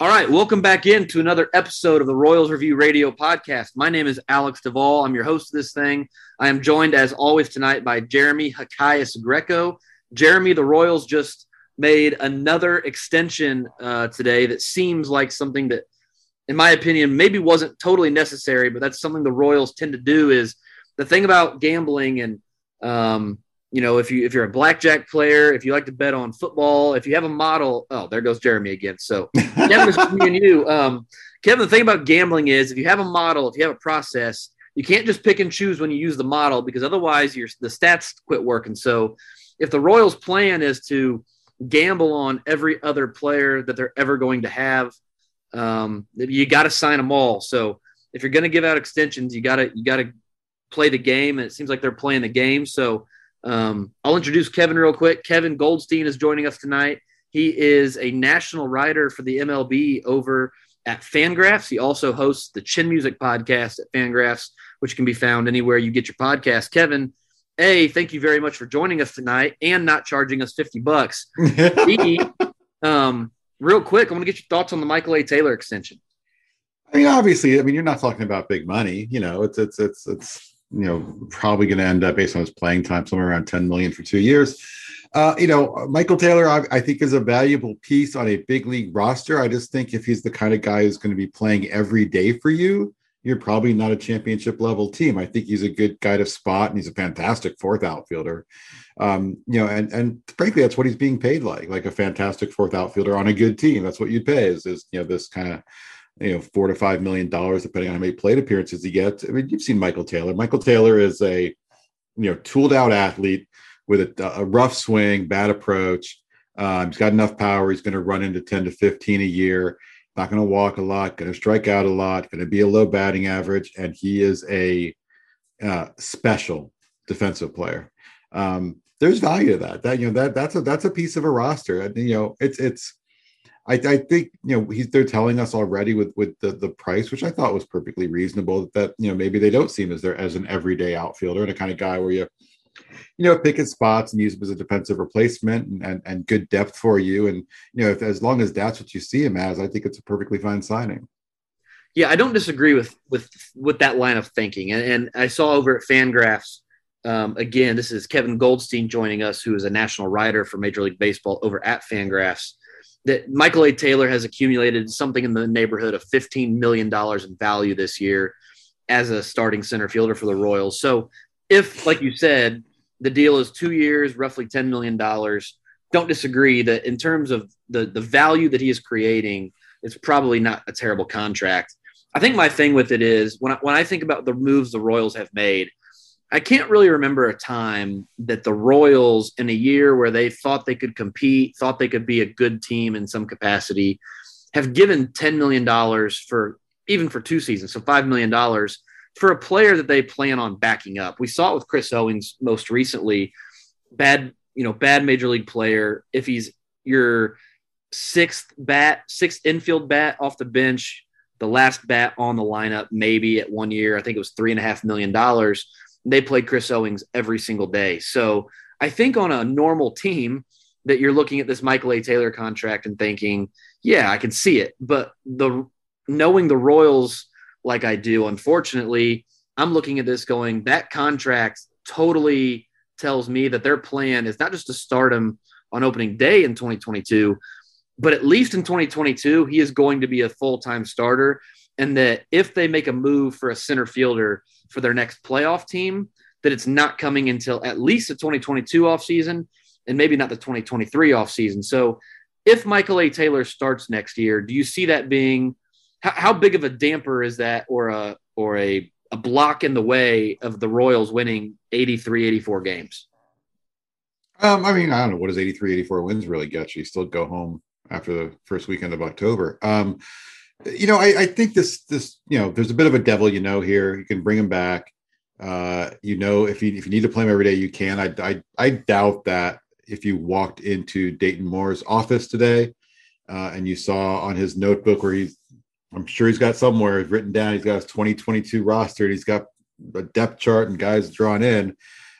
All right, welcome back in to another episode of the Royals Review Radio podcast. My name is Alex Duvall. I'm your host of this thing. I am joined, as always, tonight by Jeremy Hakias Greco. Jeremy, the Royals just made another extension uh, today that seems like something that, in my opinion, maybe wasn't totally necessary, but that's something the Royals tend to do. Is the thing about gambling and um, you know, if you if you're a blackjack player, if you like to bet on football, if you have a model, oh, there goes Jeremy again. So Kevin, me and you, um, Kevin. The thing about gambling is, if you have a model, if you have a process, you can't just pick and choose when you use the model because otherwise, your the stats quit working. So, if the Royals' plan is to gamble on every other player that they're ever going to have, um, you got to sign them all. So, if you're going to give out extensions, you got to you got to play the game, and it seems like they're playing the game. So um, I'll introduce Kevin real quick. Kevin Goldstein is joining us tonight. He is a national writer for the MLB over at Fangraphs. He also hosts the Chin Music podcast at Fangraphs, which can be found anywhere you get your podcast. Kevin, A, thank you very much for joining us tonight and not charging us 50 bucks. B, um, real quick, I want to get your thoughts on the Michael A. Taylor extension. I mean, obviously, I mean, you're not talking about big money. You know, it's it's it's it's you know, probably going to end up based on his playing time somewhere around 10 million for two years. Uh, you know, Michael Taylor, I, I, think, is a valuable piece on a big league roster. I just think if he's the kind of guy who's going to be playing every day for you, you're probably not a championship level team. I think he's a good guy to spot, and he's a fantastic fourth outfielder. Um, you know, and and frankly, that's what he's being paid like, like a fantastic fourth outfielder on a good team. That's what you'd pay is is you know this kind of you know four to five million dollars depending on how many plate appearances he gets. I mean, you've seen Michael Taylor. Michael Taylor is a you know tooled out athlete with a, a rough swing, bad approach. Um, he's got enough power. He's going to run into ten to fifteen a year. Not going to walk a lot. Going to strike out a lot. Going to be a low batting average, and he is a uh, special defensive player. Um, there's value to that. That you know that that's a that's a piece of a roster. And, you know, it's it's I, I think you know he's they're telling us already with with the the price, which I thought was perfectly reasonable. That you know maybe they don't see him as their as an everyday outfielder and a kind of guy where you you know pick his spots and use him as a defensive replacement and and, and good depth for you. And you know if as long as that's what you see him as, I think it's a perfectly fine signing. Yeah, I don't disagree with with with that line of thinking. And, and I saw over at Fangraphs. Um, again, this is Kevin Goldstein joining us, who is a national writer for Major League Baseball over at Fangraphs that Michael A. Taylor has accumulated something in the neighborhood of $15 million in value this year as a starting center fielder for the Royals. So, if, like you said, the deal is two years, roughly $10 million, don't disagree that in terms of the, the value that he is creating, it's probably not a terrible contract. I think my thing with it is when I, when I think about the moves the Royals have made, I can't really remember a time that the Royals, in a year where they thought they could compete, thought they could be a good team in some capacity, have given $10 million for even for two seasons, so $5 million for a player that they plan on backing up. We saw it with Chris Owings most recently. Bad, you know, bad major league player. If he's your sixth bat, sixth infield bat off the bench, the last bat on the lineup, maybe at one year, I think it was three and a half million dollars they played Chris Owings every single day. So I think on a normal team that you're looking at this Michael A. Taylor contract and thinking, yeah, I can see it. But the knowing the Royals like I do, unfortunately, I'm looking at this going, that contract totally tells me that their plan is not just to start him on opening day in 2022, but at least in 2022, he is going to be a full time starter. And that if they make a move for a center fielder, for their next playoff team that it's not coming until at least the 2022 offseason and maybe not the 2023 offseason. So if Michael A. Taylor starts next year, do you see that being how, how big of a damper is that or a or a, a block in the way of the Royals winning 83, 84 games? Um, I mean, I don't know what does 83, 84 wins really get you. Still go home after the first weekend of October. Um, you know, I, I, think this this you know, there's a bit of a devil you know here. You can bring him back. Uh, you know, if you if you need to play him every day, you can. I I, I doubt that if you walked into Dayton Moore's office today uh, and you saw on his notebook where he's, I'm sure he's got somewhere written down. He's got his 2022 roster. And he's got a depth chart and guys drawn in.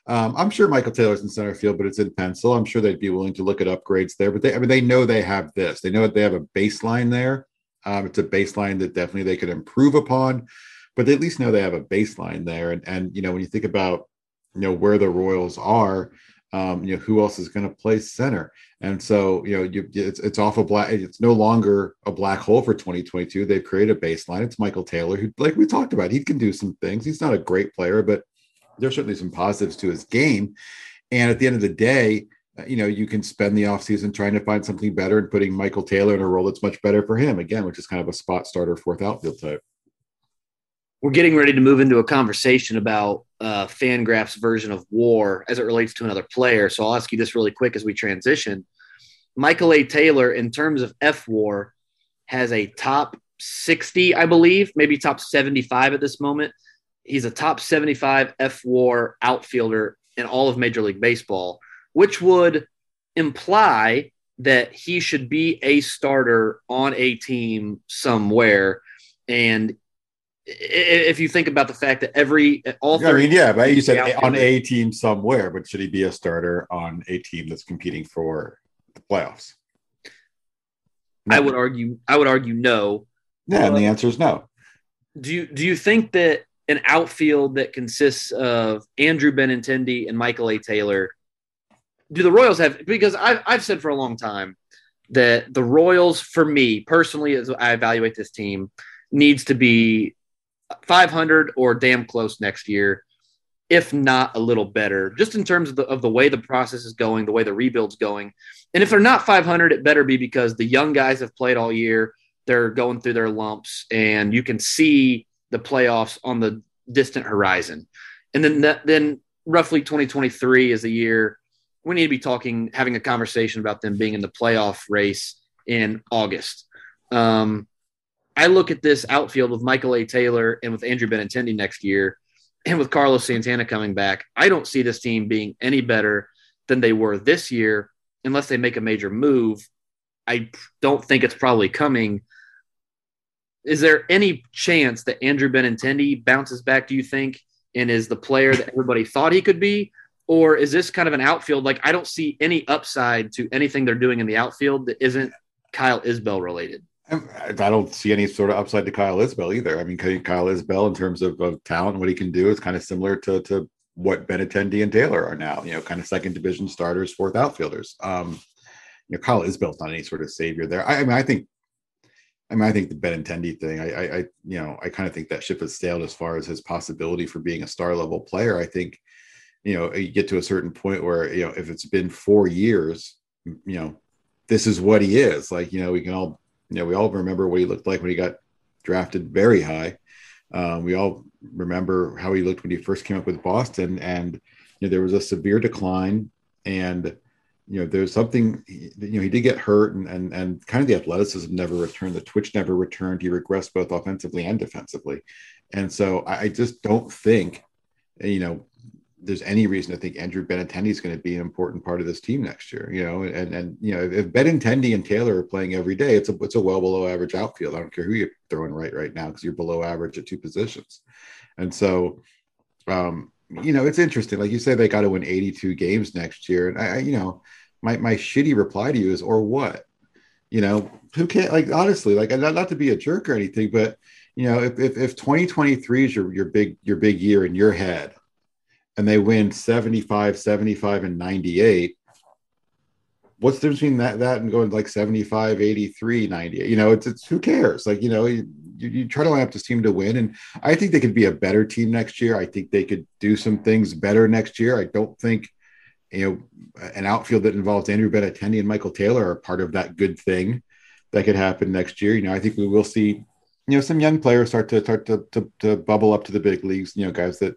Um, I'm sure Michael Taylor's in center field, but it's in pencil. I'm sure they'd be willing to look at upgrades there. But they, I mean, they know they have this. They know that they have a baseline there Um, it's a baseline that definitely they could improve upon, but they at least know they have a baseline there. And and you know when you think about you know where the Royals are, um, you know who else is going to play center, and so you know you, it's it's off a black. It's no longer a black hole for 2022. They've created a baseline. It's Michael Taylor, who like we talked about, he can do some things. He's not a great player, but there's certainly some positives to his game. And at the end of the day, you know, you can spend the offseason trying to find something better and putting Michael Taylor in a role that's much better for him, again, which is kind of a spot starter, fourth outfield type. We're getting ready to move into a conversation about uh, Fangraph's version of war as it relates to another player. So I'll ask you this really quick as we transition. Michael A. Taylor, in terms of F war, has a top 60, I believe, maybe top 75 at this moment. He's a top 75 F war outfielder in all of Major League Baseball, which would imply that he should be a starter on a team somewhere. And if you think about the fact that every all I mean, yeah, but you said on a team somewhere, but should he be a starter on a team that's competing for the playoffs? No. I would argue. I would argue no. Yeah, and the uh, answer is no. Do you do you think that an outfield that consists of Andrew Benintendi and Michael A. Taylor. Do the Royals have because I've I've said for a long time that the Royals, for me personally, as I evaluate this team, needs to be 500 or damn close next year, if not a little better, just in terms of the, of the way the process is going, the way the rebuild's going. And if they're not 500, it better be because the young guys have played all year. They're going through their lumps, and you can see the playoffs on the distant horizon. And then that, then roughly 2023 is the year we need to be talking, having a conversation about them being in the playoff race in August. Um, I look at this outfield with Michael A. Taylor and with Andrew Benintendi next year, and with Carlos Santana coming back. I don't see this team being any better than they were this year unless they make a major move. I don't think it's probably coming is there any chance that Andrew Benintendi bounces back, do you think, and is the player that everybody thought he could be? Or is this kind of an outfield? Like, I don't see any upside to anything they're doing in the outfield that isn't Kyle Isbel related. I don't see any sort of upside to Kyle Isbel either. I mean, Kyle Isbel, in terms of, of talent and what he can do, is kind of similar to, to what Benintendi and Taylor are now, you know, kind of second division starters, fourth outfielders. Um, you know, Kyle Isbel's not any sort of savior there. I, I mean, I think I mean, I think the Benintendi thing, I, I, I you know, I kind of think that ship has sailed as far as his possibility for being a star level player. I think, you know, you get to a certain point where, you know, if it's been four years, you know, this is what he is. Like, you know, we can all, you know, we all remember what he looked like when he got drafted very high. Um, we all remember how he looked when he first came up with Boston, and you know, there was a severe decline, and you know, there's something, you know, he did get hurt and, and, and kind of the athleticism never returned. The twitch never returned. He regressed both offensively and defensively. And so I, just don't think, you know, there's any reason to think Andrew Benintendi is going to be an important part of this team next year, you know, and, and, you know, if Benintendi and Taylor are playing every day, it's a, it's a well below average outfield. I don't care who you're throwing right right now, because you're below average at two positions. And so, um, you know, it's interesting. Like you say, they got to win 82 games next year. And I, you know, my, my shitty reply to you is, or what? You know, who can't like honestly, like not, not to be a jerk or anything, but you know, if, if, if 2023 is your, your big, your big year in your head and they win 75, 75 and 98, what's the difference between that, that and going like 75, 83, 98, you know, it's, it's who cares? Like, you know, you, you, try to line up this team to win. And I think they could be a better team next year. I think they could do some things better next year. I don't think, you know, an outfield that involves Andrew Benintendi and Michael Taylor are part of that good thing that could happen next year. You know, I think we will see, you know, some young players start to start to, to, to bubble up to the big leagues. You know, guys that,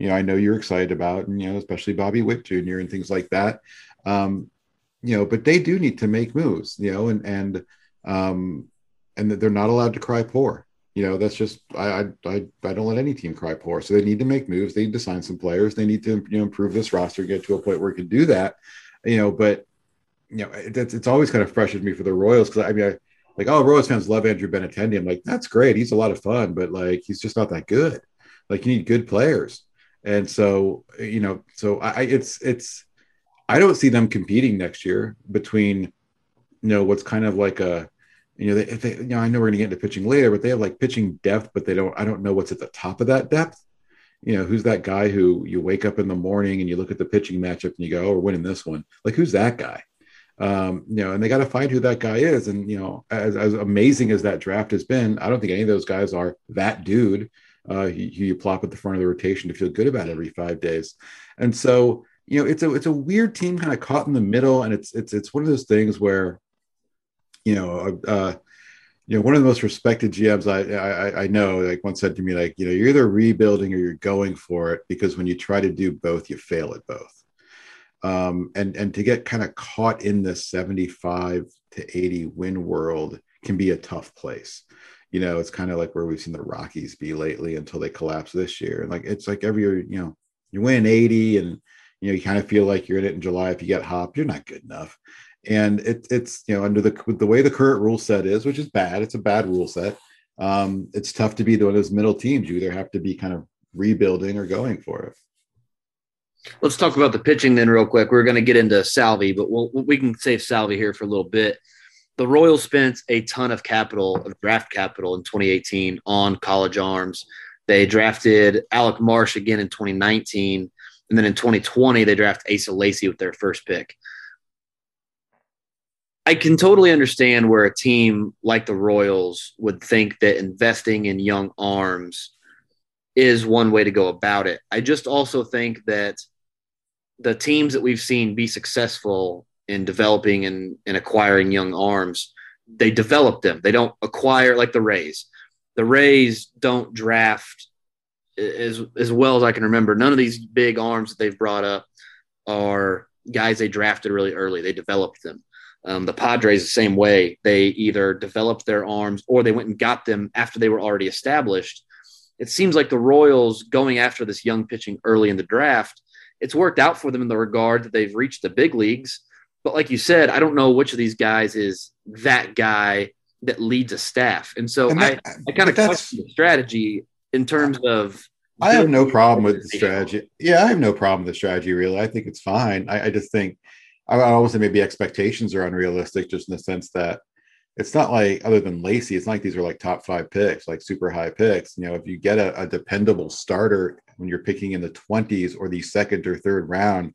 you know, I know you're excited about, and you know, especially Bobby Witt Jr. and things like that. Um, you know, but they do need to make moves. You know, and and um, and they're not allowed to cry poor you know that's just I, I I don't let any team cry poor. So they need to make moves. They need to sign some players. They need to you know improve this roster, get to a point where it can do that. You know, but you know it's it's always kind of frustrated me for the Royals because I mean I like oh Royals fans love Andrew Benintendi. I'm like that's great. He's a lot of fun, but like he's just not that good. Like you need good players, and so you know so I it's it's I don't see them competing next year between you know what's kind of like a you know, they, they, you know, I know we're going to get into pitching later, but they have like pitching depth, but they don't. I don't know what's at the top of that depth. You know, who's that guy who you wake up in the morning and you look at the pitching matchup and you go, "Oh, we're winning this one." Like, who's that guy? Um, you know, and they got to find who that guy is. And you know, as, as amazing as that draft has been, I don't think any of those guys are that dude uh, who you plop at the front of the rotation to feel good about every five days. And so, you know, it's a it's a weird team kind of caught in the middle, and it's it's it's one of those things where you know, uh, you know, one of the most respected GMs I, I, I know, like once said to me, like, you know, you're either rebuilding or you're going for it because when you try to do both, you fail at both. Um, and and to get kind of caught in this 75 to 80 win world can be a tough place. You know, it's kind of like where we've seen the Rockies be lately until they collapse this year. And like it's like every year, you know, you win 80 and you know, you kind of feel like you're in it in July. If you get hop, you're not good enough and it, it's you know under the the way the current rule set is, which is bad. It's a bad rule set. Um, it's tough to be the one of those middle teams. You either have to be kind of rebuilding or going for it. Let's talk about the pitching then, real quick. We're going to get into Salvi, but we'll, we can save Salvi here for a little bit. The Royals spent a ton of capital, of draft capital in 2018 on college arms. They drafted Alec Marsh again in 2019. And then in 2020, they draft Asa Lacy with their first pick. I can totally understand where a team like the Royals would think that investing in young arms is one way to go about it. I just also think that the teams that we've seen be successful in developing and, and acquiring young arms, they develop them. They don't acquire like the Rays. The Rays don't draft as as well as I can remember. None of these big arms that they've brought up are guys they drafted really early. They developed them. Um, the Padres, the same way, they either developed their arms or they went and got them after they were already established. It seems like the Royals going after this young pitching early in the draft, it's worked out for them in the regard that they've reached the big leagues. But like you said, I don't know which of these guys is that guy that leads a staff. And so and that, I, I kind of question the strategy in terms of. I have no problem with the strategy. Yeah, I have no problem with the strategy, really. I think it's fine. I, I just think I always say maybe expectations are unrealistic, just in the sense that it's not like other than Lacy, it's not like these are like top five picks, like super high picks. You know, if you get a, a dependable starter when you're picking in the 20s or the second or third round,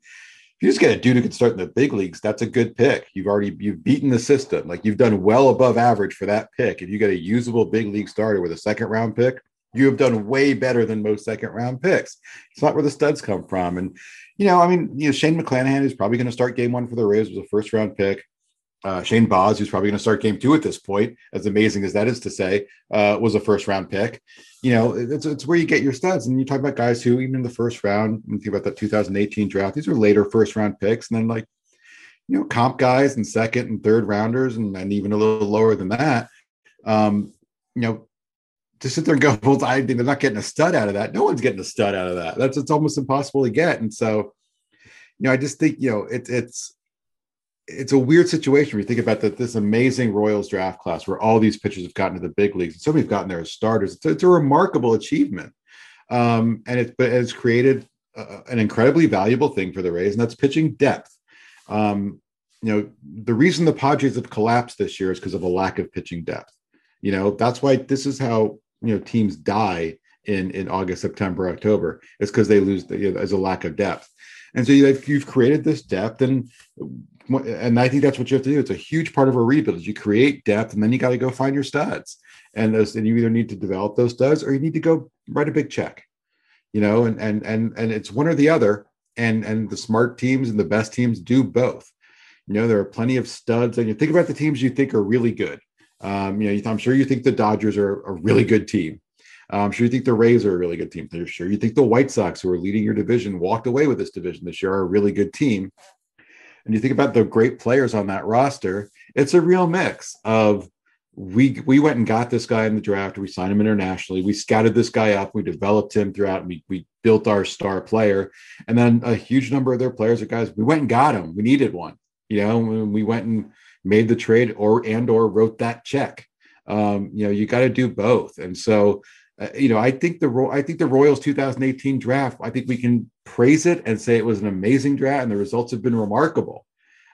you just get a dude who can start in the big leagues, that's a good pick. You've already you've beaten the system. Like you've done well above average for that pick. If you get a usable big league starter with a second round pick, you have done way better than most second round picks. It's not where the studs come from. And you know, I mean, you know, Shane McClanahan is probably going to start game one for the Rays was a first round pick. Uh, Shane Baz, who's probably going to start game two at this point, as amazing as that is to say, uh, was a first round pick. You know, it's, it's where you get your studs. And you talk about guys who, even in the first round, when you think about that 2018 draft, these are later first round picks. And then, like, you know, comp guys and second and third rounders, and, and even a little lower than that. Um, you know, to sit there and go, well, I they're not getting a stud out of that. No one's getting a stud out of that. That's it's almost impossible to get. And so, you know, I just think you know it, it's it's a weird situation where you think about that this amazing Royals draft class where all these pitchers have gotten to the big leagues and some have gotten there as starters. It's, it's a remarkable achievement, um, and it's but it's created uh, an incredibly valuable thing for the Rays, and that's pitching depth. Um, you know, the reason the Padres have collapsed this year is because of a lack of pitching depth. You know, that's why this is how you know teams die in in August, September, October. It's because they lose the, you know, there's a lack of depth. And so you've, you've created this depth, and and I think that's what you have to do. It's a huge part of a rebuild. Is you create depth, and then you got to go find your studs, and those and you either need to develop those studs or you need to go write a big check, you know. And and and and it's one or the other. And and the smart teams and the best teams do both. You know, there are plenty of studs, and you think about the teams you think are really good. Um, you know, I'm sure you think the Dodgers are a really good team. I'm sure you think the Rays are a really good team. I'm sure you think the White Sox, who are leading your division, walked away with this division this year, are a really good team. And you think about the great players on that roster, it's a real mix of we we went and got this guy in the draft. We signed him internationally. We scouted this guy up. We developed him throughout. We we built our star player, and then a huge number of their players are guys we went and got him. We needed one. You know, we went and made the trade or and or wrote that check. Um, you know, you got to do both. And so, uh, you know, I think the I think the Royals 2018 draft. I think we can praise it and say it was an amazing draft, and the results have been remarkable.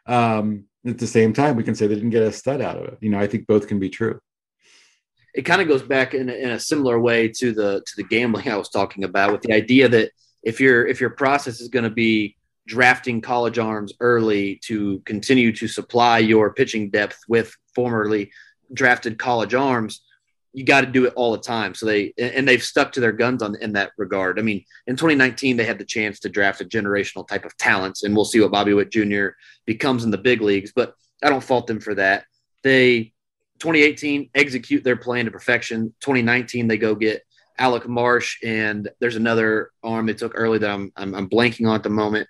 Um, at the same time, we can say they didn't get a stud out of it. You know, I think both can be true. It kind of goes back in a, in a similar way to the to the gambling I was talking about, with the idea that if your if your process is going to be drafting college arms early to continue to supply your pitching depth with formerly drafted college arms, you got to do it all the time. So they and they've stuck to their guns on in that regard. I mean, in 2019 they had the chance to draft a generational type of talents, and we'll see what Bobby Witt Jr. becomes in the big leagues. But I don't fault them for that. They 2018 execute their plan to perfection. 2019 they go get Alec Marsh, and there's another arm they took early that I'm I'm, I'm blanking on at the moment.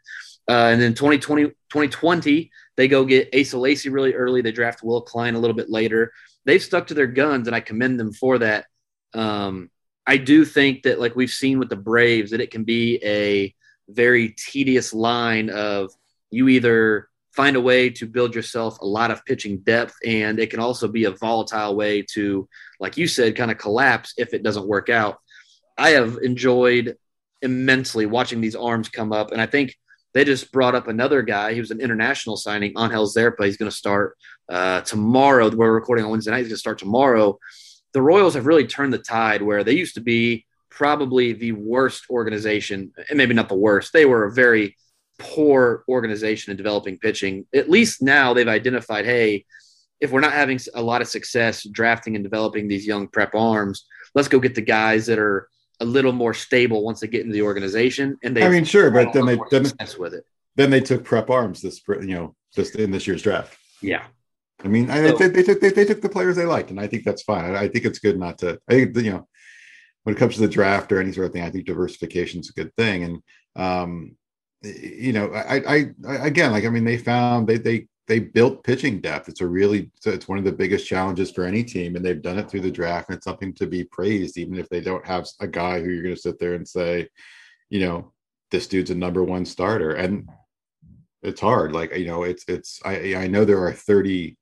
Uh, and then 2020 2020 they go get Asa Lacy really early. They draft Will Klein a little bit later they've stuck to their guns, and I commend them for that. Um, I do think that, like we've seen with the Braves, that it can be a very tedious line of you either find a way to build yourself a lot of pitching depth, and it can also be a volatile way to, like you said, kind of collapse if it doesn't work out. I have enjoyed immensely watching these arms come up, and I think they just brought up another guy. He was an international signing, Angel Zerpa. He's going to start uh, tomorrow. We're recording on Wednesday night. He's going to start tomorrow. The Royals have really turned the tide where they used to be probably the worst organization, and maybe not the worst. They were a very poor organization in developing pitching. At least now they've identified, hey, if we're not having a lot of success drafting and developing these young prep arms, let's go get the guys that are a little more stable once they get into the organization. And they, I mean, sure, but then they then, with it. Then they took prep arms this, you know, just in this year's draft. Yeah. I mean, I, they, they, took they, they, took the players they liked, and I think that's fine. I, I, think it's good not to. I think you know, when it comes to the draft or any sort of thing, I think diversification is a good thing. And um, you know, I, I, I again, like I mean, they found they they they built pitching depth. It's a really it's one of the biggest challenges for any team, and they've done it through the draft. And it's something to be praised, even if they don't have a guy who you're going to sit there and say, you know, this dude's a number one starter. And it's hard. Like you know, it's it's I I know there are 30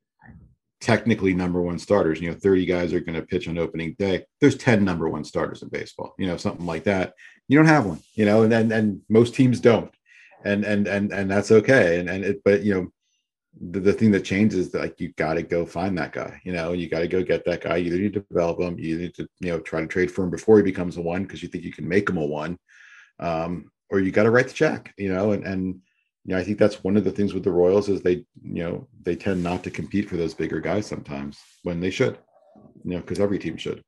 technically number one starters. You know, 30 guys are going to pitch on opening day. There's 10 number one starters in baseball. You know, something like that. You don't have one. You know, and then and most teams don't. And and and and that's okay. And and it, but you know the, the thing that changes like you got to go find that guy you know you got to go get that guy you either need to develop him you need to you know try to trade for him before he becomes a one because you think you can make him a one um, or you got to write the check you know and and you know i think that's one of the things with the royals is they you know they tend not to compete for those bigger guys sometimes when they should you know because every team should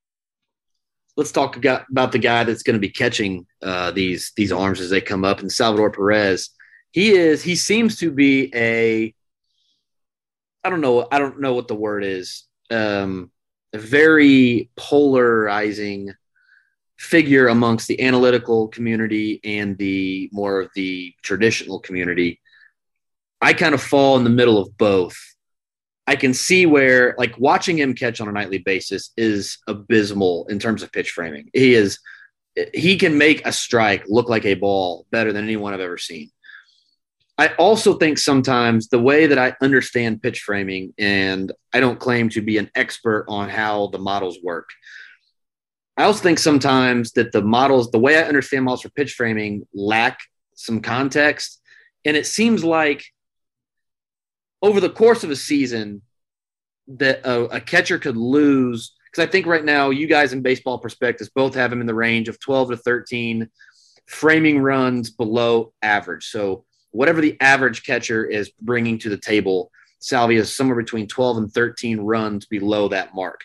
let's talk about the guy that's going to be catching uh, these these arms as they come up and salvador perez he is he seems to be a I don't know. I don't know what the word is. Um, a very polarizing figure amongst the analytical community and the more of the traditional community. I kind of fall in the middle of both. I can see where, like, watching him catch on a nightly basis is abysmal in terms of pitch framing. He is, he can make a strike look like a ball better than anyone I've ever seen. I also think sometimes the way that I understand pitch framing, and I don't claim to be an expert on how the models work. I also think sometimes that the models, the way I understand models for pitch framing, lack some context. And it seems like over the course of a season, that a, a catcher could lose. Because I think right now, you guys in Baseball Prospectus both have him in the range of 12 to 13 framing runs below average. So whatever the average catcher is bringing to the table, Salvia is somewhere between 12 and 13 runs below that mark.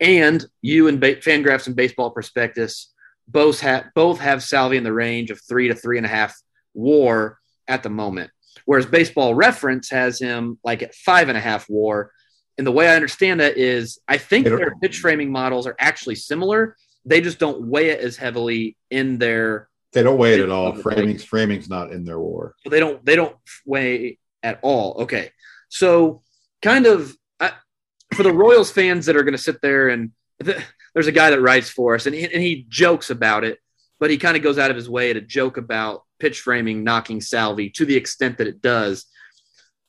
And you and ba- Fangraphs and Baseball Prospectus both have both have Salvi in the range of three to three and a half WAR at the moment, whereas Baseball Reference has him like at five and a half WAR. And the way I understand that is, I think their pitch framing models are actually similar. They just don't weigh it as heavily in their they don't weigh it at all. Framing's framing's not in their war. They don't they don't weigh at all. Okay, so kind of for the Royals fans that are going to sit there and the, there's a guy that writes for us and he, and he jokes about it, but he kind of goes out of his way to joke about pitch framing knocking Salvy to the extent that it does.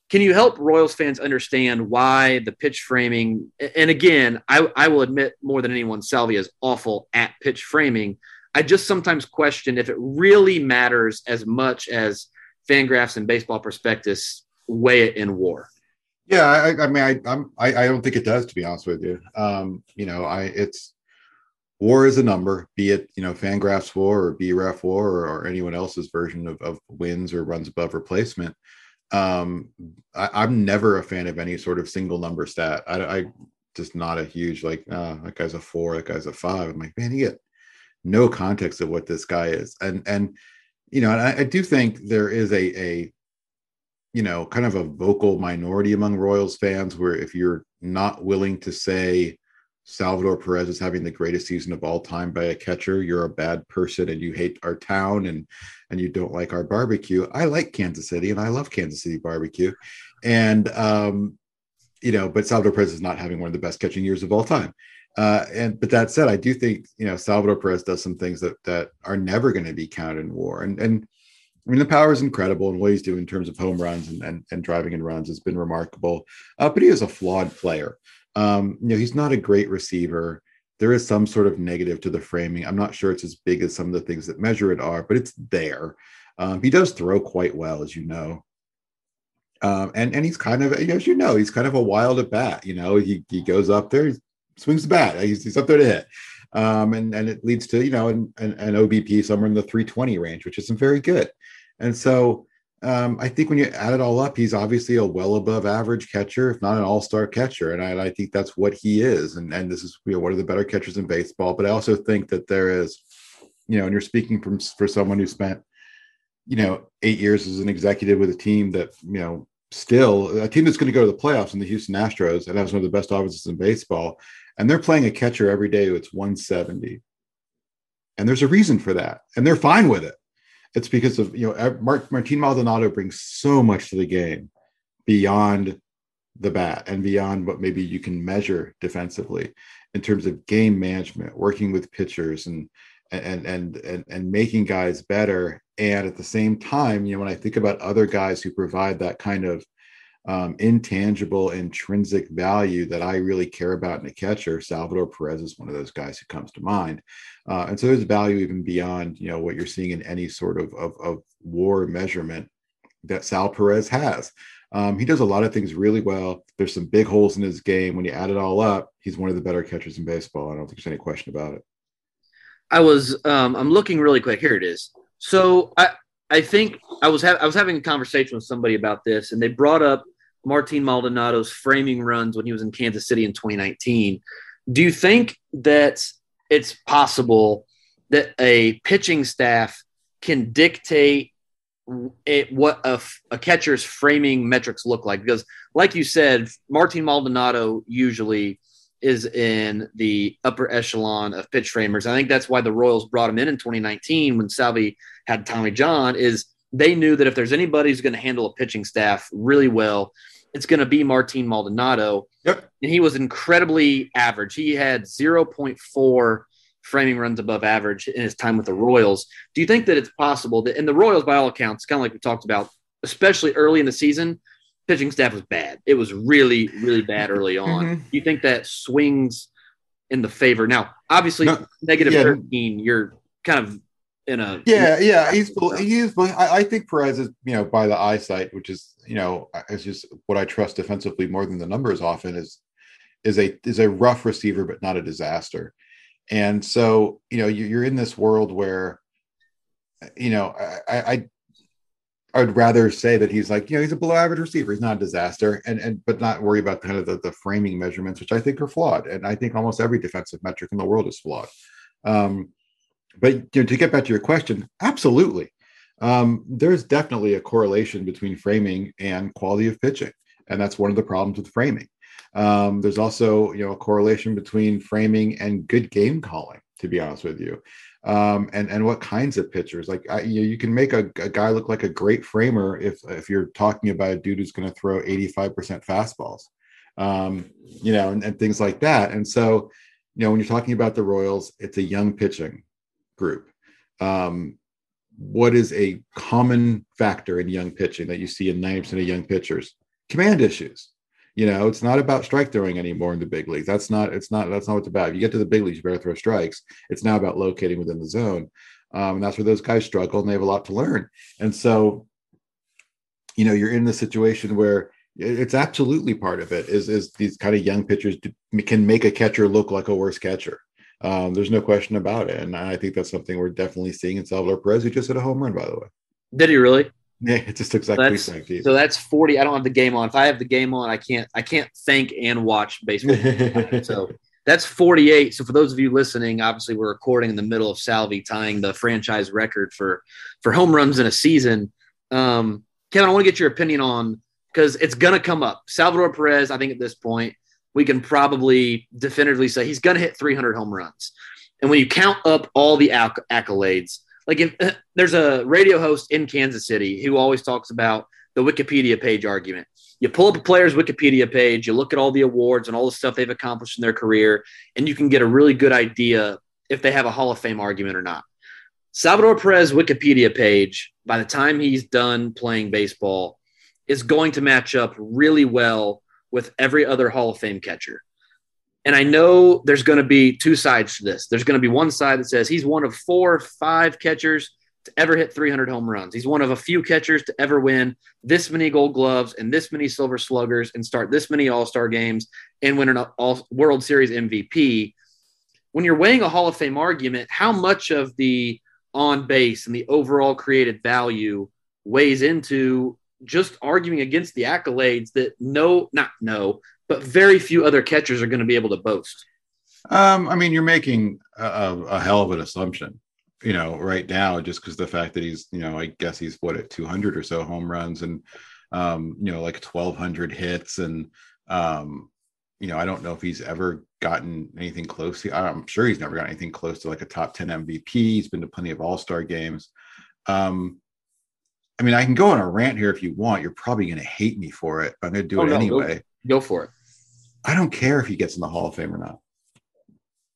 Can you help Royals fans understand why the pitch framing? And again, I, I will admit more than anyone, Salvy is awful at pitch framing I just sometimes question if it really matters as much as Fangraphs and Baseball Prospectus weigh it in WAR? Yeah, I, I mean, I, I'm, I, I don't think it does, to be honest with you. Um, you know, I, it's WAR is a number, be it you know Fangraphs WAR or BREF WAR or, or anyone else's version of, of wins or runs above replacement. Um, I, am never a fan of any sort of single number stat. I, I just not a huge like, uh, that guy's a four, that guy's a five. I'm like, man, you get no context of what this guy is, and and you know, and I, I do think there is a a you know kind of a vocal minority among Royals fans where if you're not willing to say Salvador Perez is having the greatest season of all time by a catcher, you're a bad person and you hate our town and and you don't like our barbecue. I like Kansas City and I love Kansas City barbecue. And um, you know, but Salvador Perez is not having one of the best catching years of all time. Uh, and but that said, I do think you know Salvador Perez does some things that that are never going to be counted in WAR. And and I mean the power is incredible, and what he's doing in terms of home runs and and, and driving in runs has been remarkable. Uh, but he is a flawed player. Um, you know, he's not a great receiver. There is some sort of negative to the framing. I'm not sure it's as big as some of the things that measure it are, but it's there. Um, he does throw quite well, as you know. Um, and and he's kind of, as you know, he's kind of a wild at bat. You know, he he goes up there, swings the bat, he's, he's up there to hit, um, and and it leads to you know an, an, an OBP somewhere in the 320 range, which isn't very good. And so um, I think when you add it all up, he's obviously a well above average catcher, if not an all star catcher. And I, I, think that's what he is. And, and this is you know, one of the better catchers in baseball. But I also think that there is, you know, and you're speaking from for someone who spent, you know, eight years as an executive with a team that, you know, still a team that's going to go to the playoffs in the Houston Astros and has one of the best offenses in baseball. And they're playing a catcher every day it's 170. And there's a reason for that. And they're fine with it it's because of you know Martin Maldonado brings so much to the game beyond the bat and beyond what maybe you can measure defensively in terms of game management, working with pitchers and and and and, and making guys better. And at the same time, you know, when I think about other guys who provide that kind of um, intangible intrinsic value that I really care about in a catcher. Salvador Perez is one of those guys who comes to mind. Uh, and so there's value even beyond, you know, what you're seeing in any sort of, of, of war measurement that Sal Perez has. Um, he does a lot of things really well. There's some big holes in his game. When you add it all up, he's one of the better catchers in baseball. I don't think there's any question about it. I was, um, I'm looking really quick. Here it is. So I, I think I was ha- I was having a conversation with somebody about this, and they brought up Martin Maldonado's framing runs when he was in Kansas City in 2019. Do you think that it's possible that a pitching staff can dictate it, what a, a, catcher's framing metrics look like? Because, like you said, Martin Maldonado usually is in the upper echelon of pitch framers. I think that's why the Royals brought him in in 2019 when Salvi had Tommy John. Is they knew that if there's anybody who's going to handle a pitching staff really well, it's going to be Martin Maldonado. Yep. And he was incredibly average. He had 0.4 framing runs above average in his time with the Royals. Do you think that it's possible that, in the Royals, by all accounts, kind of like we talked about, especially early in the season, pitching staff was bad. It was really, really bad early on. Mm-hmm. Do you think that swings in the favor? Now, obviously, no, negative yeah. 13, you're kind of in a yeah yeah he's he's I, I think Perez is you know by the eyesight which is you know is just what I trust defensively more than the numbers often is is a is a rough receiver but not a disaster and so you know you're in this world where you know I, I I would rather say that he's like, you know, he's a below average receiver. He's not a disaster, and and but not worry about kind of the, the framing measurements, which I think are flawed. And I think almost every defensive metric in the world is flawed. Um, but you know, to get back to your question, absolutely. Um, there's definitely a correlation between framing and quality of pitching, and that's one of the problems with framing. Um, there's also, you know, a correlation between framing and good game calling. To be honest with you, um, and and what kinds of pitchers? Like I, you, know, you can make a, a, guy look like a great framer if if you're talking about a dude who's going to throw 85% fastballs, um, you know, and, and things like that. And so, you know, when you're talking about the Royals, it's a young pitching group. Um, what is a common factor in young pitching that you see in 90% of young pitchers? Command issues. You know, it's not about strike throwing anymore in the big leagues. That's not, it's not, that's not what it's about. If you get to the big leagues, you better throw strikes. It's now about locating within the zone. Um, and that's where those guys struggle and they have a lot to learn. And so, you know, you're in the situation where it's absolutely part of it is is these kind of young pitchers can make a catcher look like a worse catcher. Um, there's no question about it, and I think that's something we're definitely seeing in Salvador Perez, who just hit a home run, by the way. Did he really? Yeah, it just took exactly that's, so that's 40. I don't have the game on. If I have the game on, I can't I can't think and watch baseball. so that's 48. So for those of you listening, obviously we're recording in the middle of Salvi tying the franchise record for for home runs in a season. Um, Kevin, I want to get your opinion on because it's gonna come up. Salvador Perez, I think at this point, we can probably definitively say he's gonna hit 300 home runs. And when you count up all the acc- accolades, like if uh, there's a radio host in Kansas City who always talks about the Wikipedia page argument. You pull up a player's Wikipedia page, you look at all the awards and all the stuff they've accomplished in their career, and you can get a really good idea if they have a Hall of Fame argument or not. Salvador Perez Wikipedia page, by the time he's done playing baseball, is going to match up really well with every other Hall of Fame catcher. And I know there's going to be two sides to this. There's going to be one side that says he's one of four, five catchers to ever hit 300 home runs. He's one of a few catchers to ever win this many gold gloves and this many silver sluggers and start this many all star games and win an all World Series MVP. When you're weighing a Hall of Fame argument, how much of the on base and the overall created value weighs into just arguing against the accolades that no, not no, but very few other catchers are going to be able to boast. Um, I mean, you're making a, a, hell of an assumption, you know, right now, just because the fact that he's, you know, I guess he's what at 200 or so home runs and, um, you know, like 1,200 hits, and, um, you know, I don't know if he's ever gotten anything close. To, I'm sure he's never got anything close to like a top 10 MVP. He's been to plenty of All Star games. Um, I mean, I can go on a rant here if you want. You're probably going to hate me for it, but I'm going to do oh, it no, anyway. Go, go for it. I don't care if he gets in the Hall of Fame or not.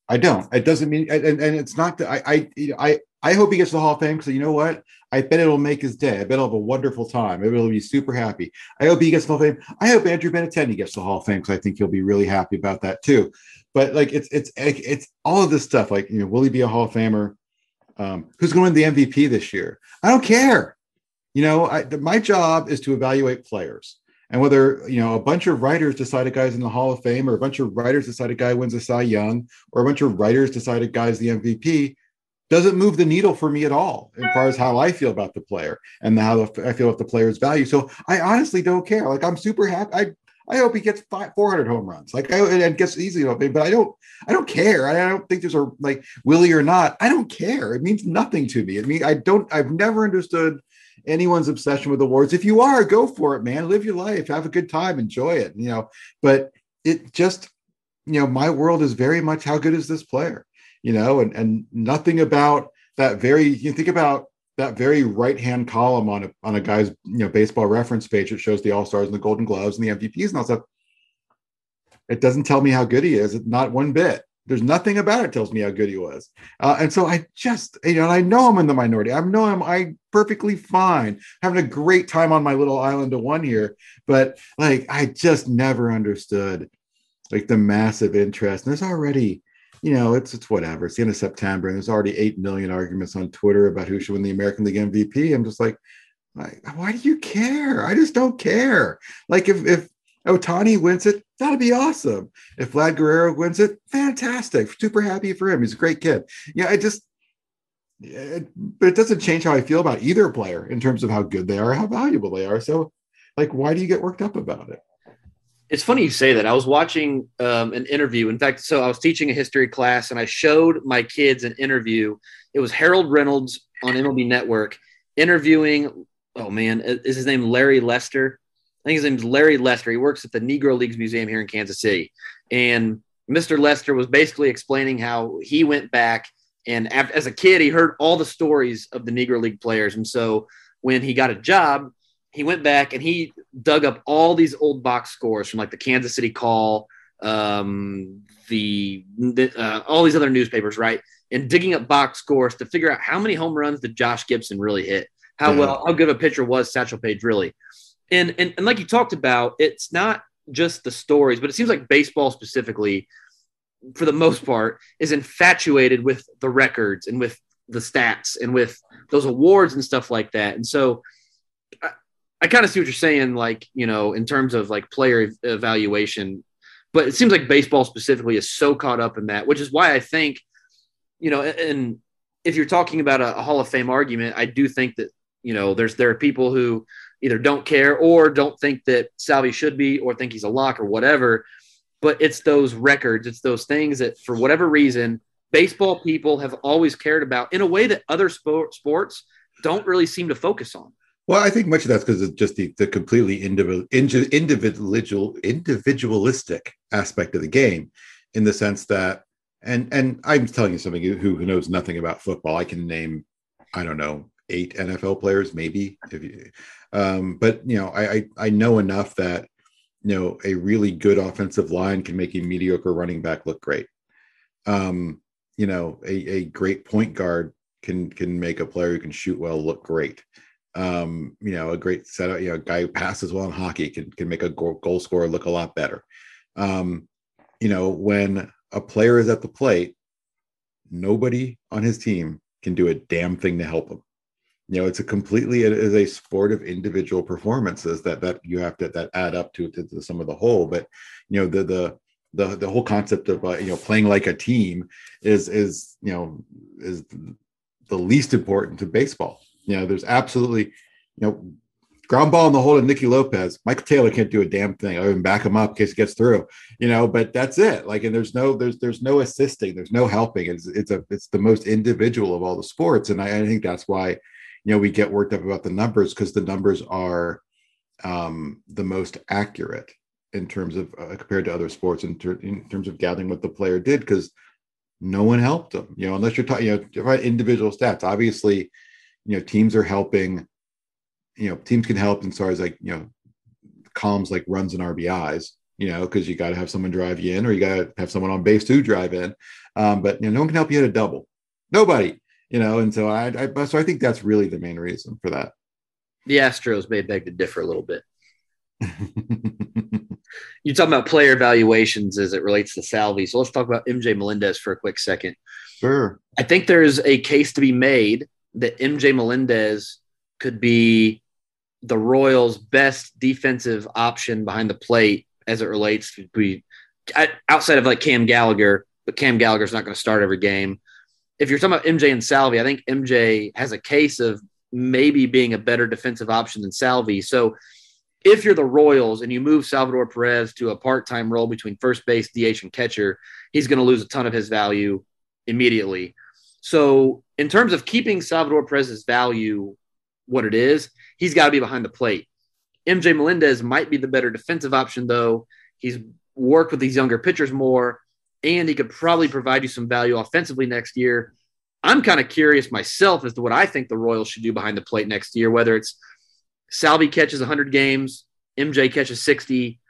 I don't. It doesn't mean, and, and it's not that I, I, you know, I, I hope he gets the Hall of Fame because you know what? I bet it'll make his day. I bet he'll have a wonderful time. Maybe he'll be super happy. I hope he gets the Hall of Fame. I hope Andrew Benintendi gets the Hall of Fame because I think he'll be really happy about that too. But like, it's it's it's all of this stuff. Like, you know, will he be a Hall of Famer? Um, who's going to win the MVP this year? I don't care. You know, I, my job is to evaluate players. And whether you know a bunch of writers decide a guy's in the Hall of Fame, or a bunch of writers decide a guy wins a Cy Young, or a bunch of writers decide a guy's the MVP, doesn't move the needle for me at all as far as how I feel about the player and how I feel about the player's value. So I honestly don't care. Like I'm super happy. I I hope he gets five, 400 home runs. Like I and gets easy, but I don't. I don't care. I don't think there's a like Willie or not. I don't care. It means nothing to me. I mean, I don't. I've never understood anyone's obsession with awards. If you are, go for it, man. Live your life, have a good time, enjoy it. You know, but it just, you know, my world is very much how good is this player, you know, and and nothing about that very. You think about that very right hand column on a on a guy's you know baseball reference page that shows the All Stars and the Golden Gloves and the MVPs and all stuff. It doesn't tell me how good he is, not one bit. There's nothing about it tells me how good he was. Uh, and so I just, you know, and I know I'm in the minority. I know I'm I perfectly fine, having a great time on my little island of one here. But like, I just never understood like the massive interest. And there's already, you know, it's it's whatever. It's the end of September, and there's already eight million arguments on Twitter about who should win the American League MVP. I'm just like, like, why do you care? I just don't care. Like if if Ohtani wins it, that'll be awesome. If Vlad Guerrero wins it, fantastic. Super happy for him. He's a great kid. Yeah, I just, it, but it doesn't change how I feel about either player in terms of how good they are, how valuable they are. So, like, why do you get worked up about it? It's funny you say that. I was watching um, an interview. In fact, so I was teaching a history class and I showed my kids an interview. It was Harold Reynolds on MLB Network interviewing, oh man, is his name Larry Lester? I think his name's Larry Lester. He works at the Negro Leagues Museum here in Kansas City. And Mr. Lester was basically explaining how he went back and as a kid, he heard all the stories of the Negro League players. And so when he got a job, he went back and he dug up all these old box scores from like the Kansas City Call, um, the, the uh, all these other newspapers, right? And digging up box scores to figure out how many home runs did Josh Gibson really hit, how yeah. well, how good a pitcher was Satchel Paige really. And, and and like you talked about, it's not just the stories, but it seems like baseball specifically, for the most part, is infatuated with the records and with the stats and with those awards and stuff like that. And so I, I kind of see what you're saying, like, you know, in terms of like player evaluation, but it seems like baseball specifically is so caught up in that, which is why I think, you know, and if you're talking about a, a Hall of Fame argument, I do think that, you know, there's, there are people who either don't care or don't think that Salvy should be or think he's a lock or whatever. But it's those records, it's those things that for whatever reason, baseball people have always cared about in a way that other sport, sports don't really seem to focus on. Well, I think much of that's because of just the, the completely individual, individual, individualistic aspect of the game, in the sense that, and and I'm telling you something who knows nothing about football. I can name, I don't know, eight NFL players, maybe. If you, um, but you know, I, I I know enough that you know a really good offensive line can make a mediocre running back look great. Um, you know, a, a great point guard can can make a player who can shoot well look great. Um, you know, a great setup, you know, a guy who passes well in hockey can can make a goal, goal scorer look a lot better. Um, you know, when a player is at the plate, nobody on his team can do a damn thing to help him. You know, it's a completely it is a sport of individual performances that that you have to that add up to, to, to sum of the whole. But you know, the the the the whole concept of uh, you know playing like a team is is you know is the least important to baseball. You know, there's absolutely, you know, ground ball in the hole to Nicky Lopez. Michael Taylor can't do a damn thing other than back him up in case he gets through. You know, but that's it. Like, and there's no there's there's no assisting, there's no helping. It's it's a it's the most individual of all the sports, and I, I think that's why you know we get worked up about the numbers because the numbers are um, the most accurate in terms of uh, compared to other sports in, ter- in terms of gathering what the player did because no one helped them. You know, unless you're talking, you know, individual stats. Obviously, you know, teams are helping. You know, teams can help as far as like you know, columns like runs and RBIs. You know, because you got to have someone drive you in, or you got to have someone on base to drive in. Um, but you know, no one can help you hit a double. Nobody. You know, and so I, I so I think that's really the main reason for that. The Astros may beg to differ a little bit. you're talking about player evaluations as it relates to Salvy. So let's talk about MJ Melendez for a quick second. Sure. I think there's a case to be made that MJ Melendez could be the Royals' best defensive option behind the plate as it relates to be outside of like Cam Gallagher, but Cam Gallagher's not going to start every game. If you're talking about MJ and Salvy, I think MJ has a case of maybe being a better defensive option than Salvy. So if you're the Royals and you move Salvador Perez to a part-time role between first base, DH, and catcher, he's going to lose a ton of his value immediately. So, in terms of keeping Salvador Perez's value what it is, he's got to be behind the plate. MJ Melendez might be the better defensive option, though. He's worked with these younger pitchers more, and he could probably provide you some value offensively next year. I'm kind of curious myself as to what I think the Royals should do behind the plate next year, whether it's Salvy catches 100 games, MJ catches 60,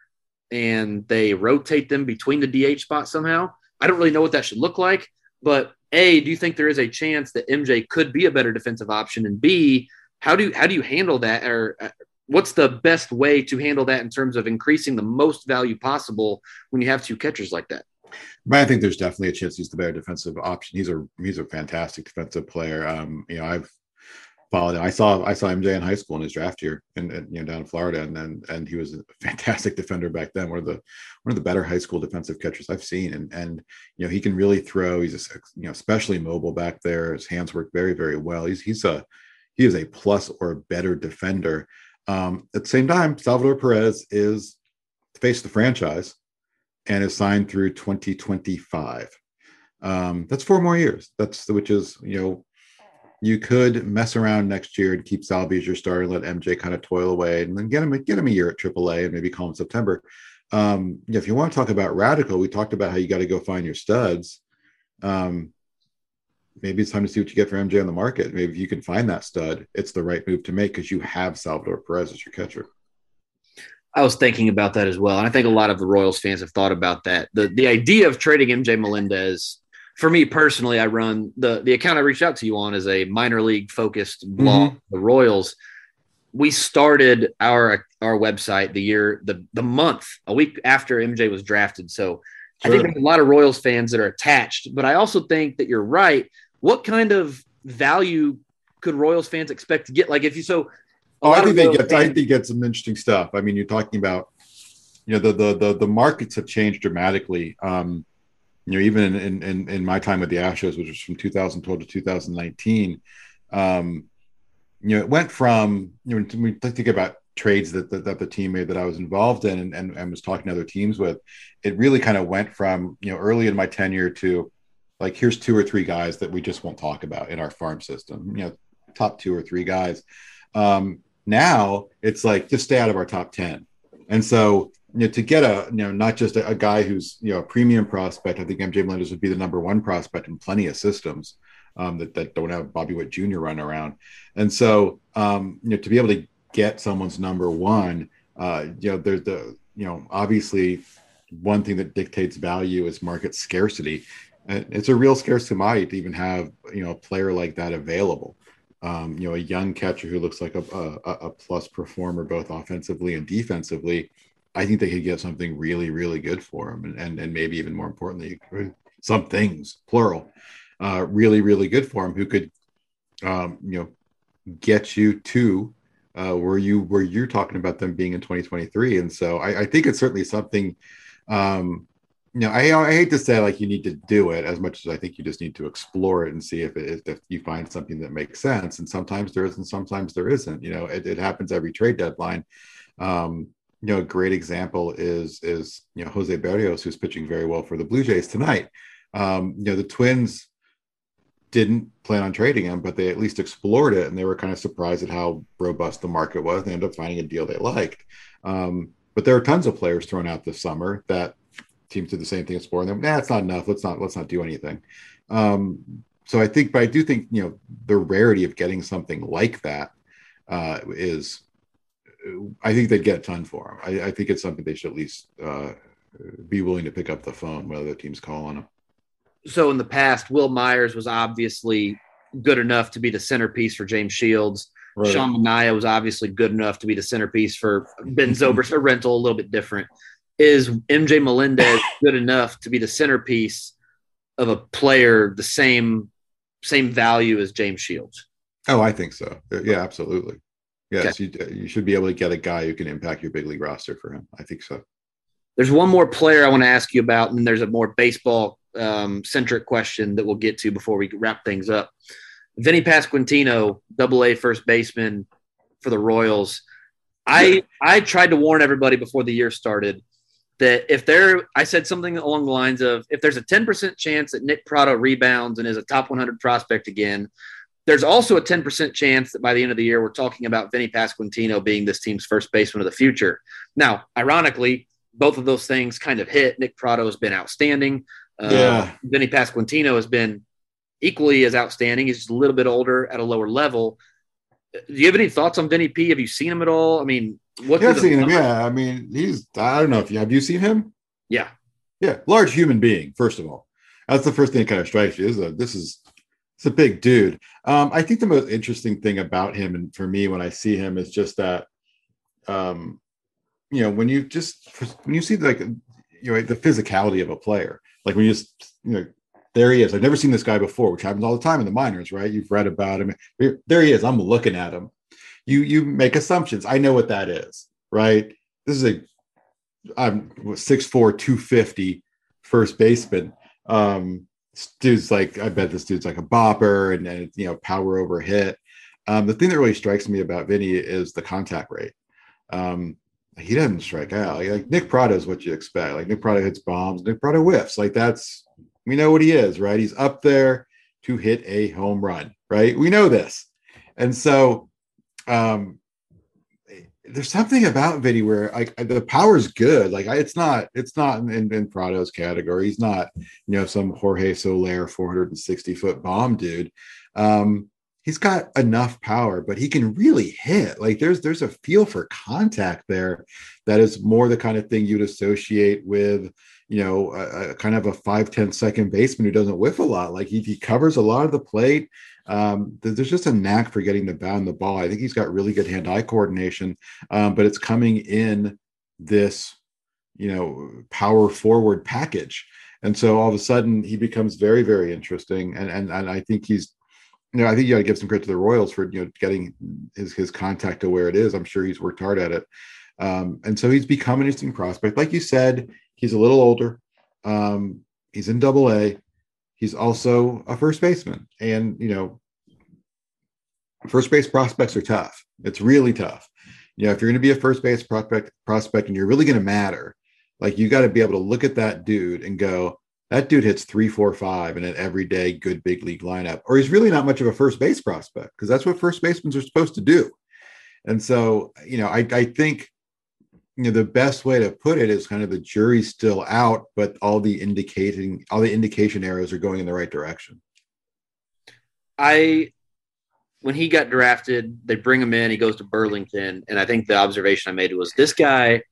and they rotate them between the DH spot somehow. I don't really know what that should look like, but A, do you think there is a chance that MJ could be a better defensive option? And B, how do how do you handle that or uh, what's the best way to handle that in terms of increasing the most value possible when you have two catchers like that? But I think there's definitely a chance he's the better defensive option. He's a he's a fantastic defensive player. Um, you know, I've followed him. I saw I saw MJ in high school in his draft year, and, you know down in Florida, and then and he was a fantastic defender back then. One of the one of the better high school defensive catchers I've seen, and and you know he can really throw. He's a, you know especially mobile back there. His hands work very very well. He's he's a he is a plus or better defender. Um, at the same time, Salvador Perez is the face of the franchise and is signed through 2025. Um, that's four more years. That's which is you know you could mess around next year and keep Salvy as your starter, let MJ kind of toil away, and then get him get him a year at AAA and maybe call him September. Um, if you want to talk about radical, we talked about how you got to go find your studs. Um, maybe it's time to see what you get for MJ on the market. Maybe if you can find that stud, it's the right move to make because you have Salvador Perez as your catcher. I was thinking about that as well, and I think a lot of the Royals fans have thought about that. the The idea of trading MJ Melendez for me personally, I run the the account I reached out to you on is a minor league focused blog, mm-hmm. the Royals. We started our our website the year the the month a week after MJ was drafted. So sure. I think there's a lot of Royals fans that are attached, but I also think that you're right. What kind of value could Royals fans expect to get? Like if you so Oh, I think they get. I think get some interesting stuff. I mean, you're talking about, you know, the the the, the markets have changed dramatically. Um, you know, even in, in in my time with the Astros, which was from 2012 to 2019, um, you know, it went from you know we think about trades that, that, that the team made that I was involved in and, and, and was talking to other teams with, it really kind of went from you know early in my tenure to like here's two or three guys that we just won't talk about in our farm system. You know, top two or three guys. Um, now it's like just stay out of our top ten, and so you know, to get a, you know, not just a, a, guy who's, you know, a premium prospect, I think MJ Melendez would be the number one prospect in plenty of systems um, that, that don't have Bobby Witt Jr. run around. And so, um, you know, to be able to get someone's number one, uh, you know, there's the, you know, obviously one thing that dictates value is market scarcity. It's a real scarce commodity to even have, you know, a player like that available. Um, you know, a young catcher who looks like a, a, a plus performer both offensively and defensively I think they could get something really, really good for him, and and, and maybe even more importantly, some things plural, uh, really, really good for him, who could, um, you know, get you to uh, where you where you're talking about them being in 2023. And so I, I think it's certainly something. Um, you know, I, I hate to say like you need to do it as much as I think you just need to explore it and see if it, if you find something that makes sense. And sometimes there is, and sometimes there isn't. You know, it, it happens every trade deadline. Um, you know, a great example is is you know Jose Berrios, who's pitching very well for the Blue Jays tonight. Um, you know, the Twins didn't plan on trading him, but they at least explored it, and they were kind of surprised at how robust the market was. They ended up finding a deal they liked. Um, but there are tons of players thrown out this summer that teams did the same thing, exploring them. Nah, it's not enough. Let's not let's not do anything. Um, so I think, but I do think you know the rarity of getting something like that uh, is I think they'd get a ton for him. I, I think it's something they should at least uh, be willing to pick up the phone when other teams call on him. So in the past, Wil Myers was obviously good enough to be the centerpiece for James Shields. Right. Sean Manaea was obviously good enough to be the centerpiece for Ben Zobrist, a rental, a little bit different. Is MJ Melendez good enough to be the centerpiece of a player the same same value as James Shields? Oh, I think so. Yeah, absolutely. Yes, okay. you, you should be able to get a guy who can impact your big league roster for him. I think so. There's one more player I want to ask you about, and there's a more baseball um, centric question that we'll get to before we wrap things up. Vinny Pasquantino, double A first baseman for the Royals. I I tried to warn everybody before the year started that if there, I said something along the lines of if there's a 10% chance that Nick Pratto rebounds and is a top 100 prospect again, there's also a 10% chance that by the end of the year, we're talking about Vinny Pasquantino being this team's first baseman of the future. Now, ironically, both of those things kind of hit. Nick Pratto has been outstanding. Uh, yeah. Vinny Pasquantino has been equally as outstanding. He's just a little bit older at a lower level. Do you have any thoughts on Vinny P? Have you seen him at all? I mean, what? Yeah, I've seen him. Yeah, I mean, he's. I don't know if you have you seen him. Yeah. Yeah, large human being. First of all, that's the first thing that kind of strikes you. Is a, this is it's a big dude. Um, I think the most interesting thing about him, and for me, when I see him, is just that, um, you know, when you just when you see like you know the physicality of a player, like when you just you know there he is. I've never seen this guy before, which happens all the time in the minors, right? You've read about him. There he is. I'm looking at him. You you make assumptions. I know what that is, right? This is a I'm 6'4, 250 first baseman. Um, dude's like, I bet this dude's like a bopper and, and you know, power over hit. Um, the thing that really strikes me about Vinny is the contact rate. Um, he doesn't strike out. Like, like Nick Pratto is what you expect. Like Nick Pratto hits bombs, Nick Pratto whiffs. Like that's we know what he is, right? He's up there to hit a home run, right? We know this. And so um there's something about Vinny where like the power's good. Like I, it's not, it's not in, in Pratto's category. He's not, you know, some Jorge Soler 460 foot bomb dude. Um, he's got enough power, but he can really hit. Like there's there's a feel for contact there that is more the kind of thing you'd associate with, you know, a, a kind of a five ten second baseman who doesn't whiff a lot. Like he, he covers a lot of the plate. Um, there's just a knack for getting the bound the ball. I think he's got really good hand-eye coordination, um, but it's coming in this, you know, power forward package. And so all of a sudden he becomes very, very interesting. And and, and I think he's you know, I think you got to give some credit to the Royals for you know getting his his contact to where it is. I'm sure he's worked hard at it, um, and so he's become an interesting prospect. Like you said, he's a little older. Um, he's in Double A. He's also a first baseman, and you know, first base prospects are tough. It's really tough. You know, if you're going to be a first base prospect, prospect, and you're really going to matter, like you got to be able to look at that dude and go, that dude hits three, four, five in an everyday good big league lineup, or he's really not much of a first base prospect because that's what first basemen are supposed to do. And so, you know, I, I think, you know, the best way to put it is kind of the jury's still out, but all the indicating, all the indication arrows are going in the right direction. I, when he got drafted, they bring him in, he goes to Burlington. And I think the observation I made was this guy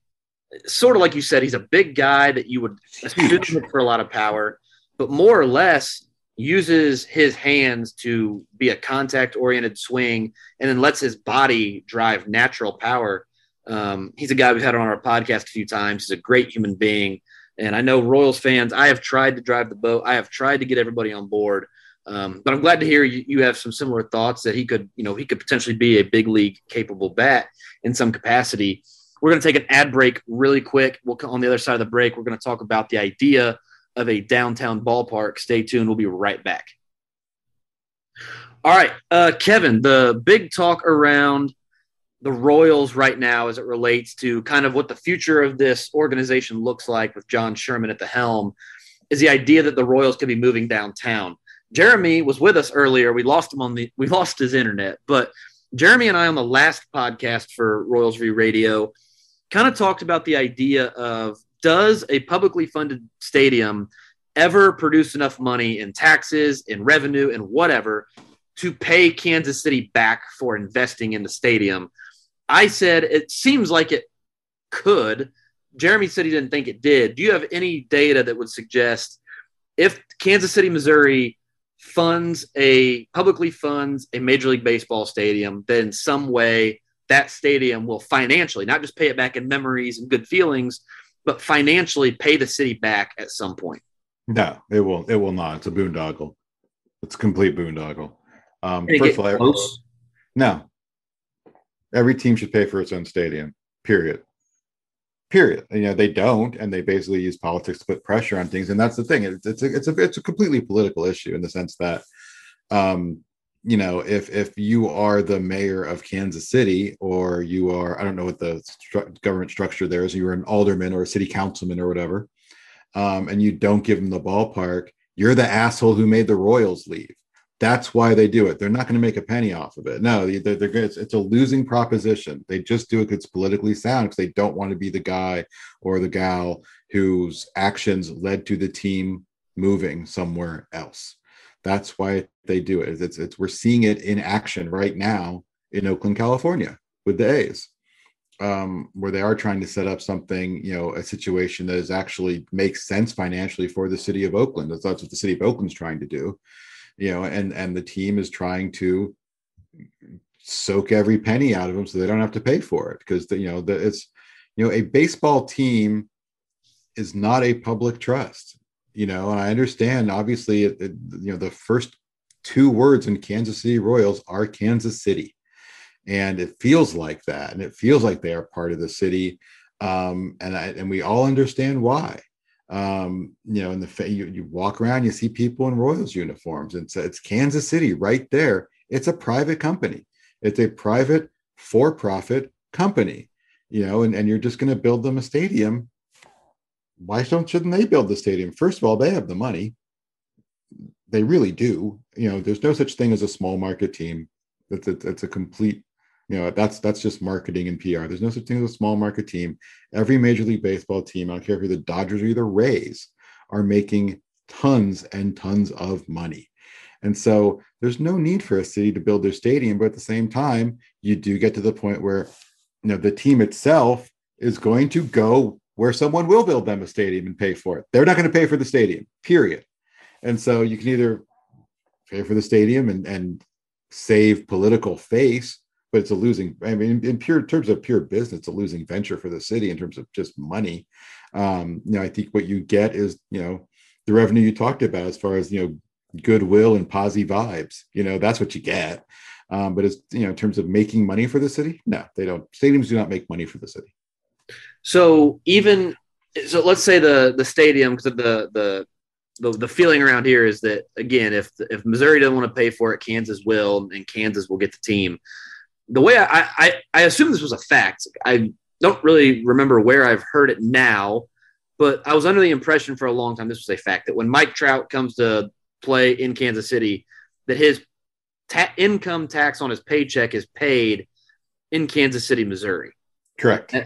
sort of like you said, he's a big guy that you would assume for a lot of power, but more or less uses his hands to be a contact oriented swing and then lets his body drive natural power. Um, he's a guy we've had on our podcast a few times. He's a great human being. And I know Royals fans, I have tried to drive the boat. I have tried to get everybody on board. Um, but I'm glad to hear you, you have some similar thoughts that he could, you know, he could potentially be a big league capable bat in some capacity. We're going to take an ad break really quick. We'll come on the other side of the break. We're going to talk about the idea of a downtown ballpark. Stay tuned. We'll be right back. All right, uh, Kevin, the big talk around the Royals right now as it relates to kind of what the future of this organization looks like with John Sherman at the helm is the idea that the Royals could be moving downtown. Jeremy was with us earlier. We lost him on the we lost his internet, but Jeremy and I on the last podcast for Royals View Radio kind of talked about the idea of does a publicly funded stadium ever produce enough money in taxes, in revenue, and whatever to pay Kansas City back for investing in the stadium? I said it seems like it could. Jeremy said he didn't think it did. Do you have any data that would suggest if Kansas City, Missouri funds a publicly funds a Major League Baseball stadium, that in some way that stadium will financially not just pay it back in memories and good feelings, but financially pay the city back at some point. No, it will. It will not. It's a boondoggle. It's a complete boondoggle. Um, first of all, no. Every team should pay for its own stadium. Period. Period. You know they don't, and they basically use politics to put pressure on things. And that's the thing. It's, it's a it's a it's a completely political issue in the sense that um, you know if if you are the mayor of kansas city or you are i don't know what the stru- government structure there is you're an alderman or a city councilman or whatever um, and you don't give them the ballpark you're the asshole who made the royals leave that's why they do it. They're not going to make a penny off of it. No they're, they're it's, it's a losing proposition. They just do it because it's politically sound because they don't want to be the guy or the gal whose actions led to the team moving somewhere else. That's why they do it. It's, it's we're seeing it in action right now in Oakland, California, with the A's, um, where they are trying to set up something, you know, a situation that is actually makes sense financially for the city of Oakland. That's, that's what the city of Oakland's trying to do, you know, and and the team is trying to soak every penny out of them so they don't have to pay for it because the, you know the, it's you know a baseball team is not a public trust you know, and I understand obviously, it, it, you know, the first two words in Kansas City Royals are Kansas City. And it feels like that. And it feels like they are part of the city. Um, and I, and we all understand why. Um, you know, in the you, you walk around, you see people in Royals uniforms, and it's, it's Kansas City right there. It's a private company. It's a private for-profit company, you know, and, and you're just going to build them a stadium why don't shouldn't they build the stadium? First of all, they have the money. They really do. You know, there's no such thing as a small market team. That's a, that's a complete, you know, that's that's just marketing and PR. There's no such thing as a small market team. Every Major League Baseball team, I don't care if you're the Dodgers or the Rays, are making tons and tons of money. And so there's no need for a city to build their stadium, but at the same time, you do get to the point where you know the team itself is going to go where someone will build them a stadium and pay for it. They're not going to pay for the stadium, period. And so you can either pay for the stadium and, and save political face, but it's a losing, I mean, in pure terms of pure business, it's a losing venture for the city in terms of just money. Um, you know, I think what you get is, you know, the revenue you talked about as far as, you know, goodwill and posy vibes. You know, that's what you get. Um, but it's you know, in terms of making money for the city, no, they don't. Stadiums do not make money for the city. So even so, let's say the the stadium because the the the, the feeling around here is that again, if if Missouri doesn't want to pay for it, Kansas will, and Kansas will get the team. The way I I, I assume this was a fact. I don't really remember where I've heard it now, but I was under the impression for a long time this was a fact that when Mike Trout comes to play in Kansas City, that his ta- income tax on his paycheck is paid in Kansas City, Missouri. Correct. Eh,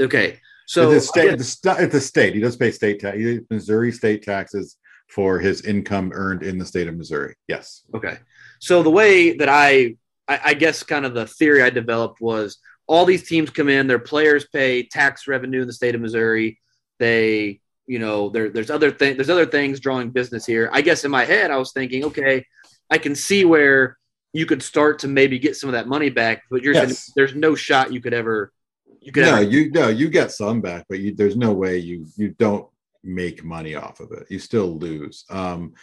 okay. So the state, the, st- the state, he does pay state tax, Missouri state taxes for his income earned in the state of Missouri. Yes. Okay. So the way that I, I, I guess, kind of the theory I developed was all these teams come in, their players pay tax revenue in the state of Missouri. They, you know, there, there's other things, there's other things drawing business here. I guess in my head, I was thinking, okay, I can see where you could start to maybe get some of that money back, but you're yes. there's no shot you could ever you could no, ever- you no, you get some back, but you, there's no way you you don't make money off of it. You still lose. Um,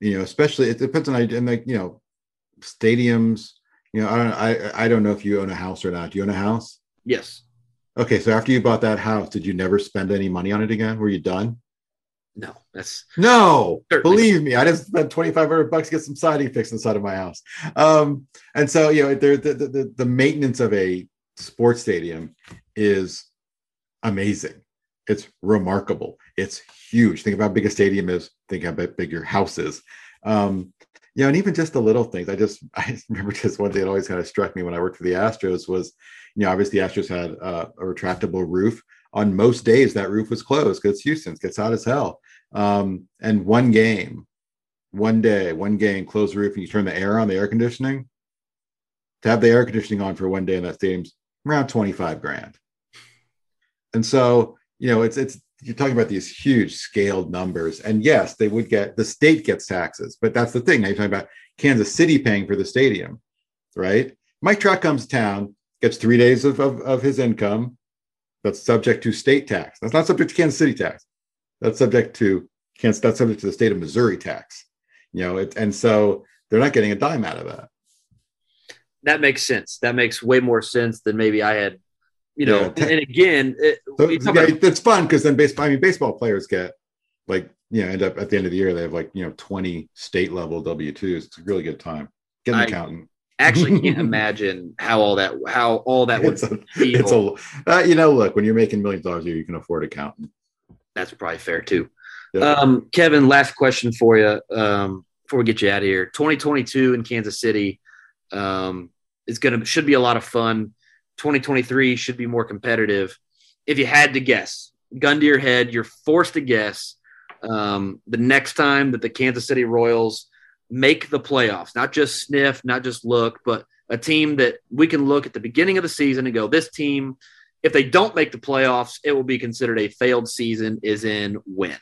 you know, especially it depends on and like you know, stadiums. You know, I don't I I don't know if you own a house or not. Do you own a house? Yes. Okay, so after you bought that house, did you never spend any money on it again? Were you done? No, that's no. Believe me, I just spent twenty five hundred bucks to get some siding fixed inside of my house. Um, and so you know, the, the the the maintenance of a sports stadium is amazing. It's remarkable. It's huge. Think about how big a stadium is. Think how big your house is. Um, you know, and even just the little things. I just I remember just one thing that always kind of struck me when I worked for the Astros was, you know, obviously the Astros had uh, a retractable roof. On most days, that roof was closed because Houston gets hot as hell. Um, and one game, one day, one game, close the roof, and you turn the air on, the air conditioning. To have the air conditioning on for one day in that stadium's around 25 grand. And so, you know, it's it's you're talking about these huge scaled numbers. And yes, they would get the state gets taxes, but that's the thing. Now you're talking about Kansas City paying for the stadium, right? Mike Trout comes to town, gets three days of, of, of his income that's subject to state tax. That's not subject to Kansas City tax. That's subject to Kansas, that's subject to the state of Missouri tax. You know, it, and so they're not getting a dime out of that. That makes sense. That makes way more sense than maybe I had you know, yeah. and again, it, so, yeah, about- it's fun because then baseball. I mean, baseball players get like you know end up at the end of the year they have like you know twenty state level W twos. It's a really good time. Get an I accountant. Actually, can't imagine how all that how all that would. It's a, it's a uh, you know, look when you're making millions of dollars a year, you can afford accountant. That's probably fair too. Um, Kevin, last question for you um, before we get you out of here. 2022 in Kansas City um, is going to should be a lot of fun 2023 should be more competitive. If you had to guess, gun to your head, you're forced to guess um, the next time that the Kansas City Royals make the playoffs, not just sniff, not just look, but a team that we can look at the beginning of the season and go, this team, if they don't make the playoffs, it will be considered a failed season, is in when?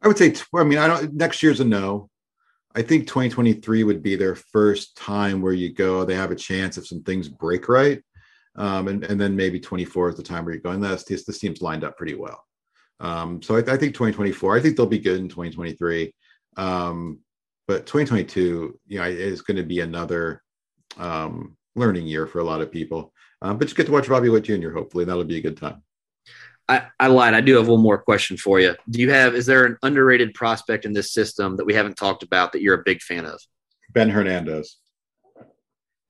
I would say, I mean, I don't, next year's a no. I think 2023 would be their first time where you go, they have a chance if some things break right. Um, and, and then maybe 24 is the time where you're going, this, this, this team's lined up pretty well. Um, so I, I, think 2024, I think they'll be good in 2023. Um, but 2022, you know, is going to be another um, learning year for a lot of people. Um, but you get to watch Bobby Witt Jr. Hopefully, that'll be a good time. I, I lied. I do have one more question for you. Do you have, is there an underrated prospect in this system that we haven't talked about that you're a big fan of? Ben Hernandez.